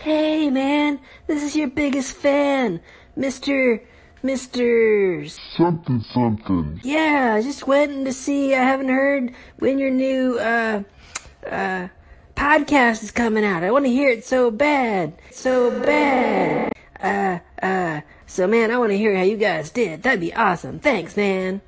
Hey, man, this is your biggest fan, Mr. Mr. Something, something. Yeah, I just went to see. I haven't heard when your new uh uh podcast is coming out. I want to hear it so bad, so bad. Uh uh. So man, I want to hear how you guys did. That'd be awesome. Thanks, man.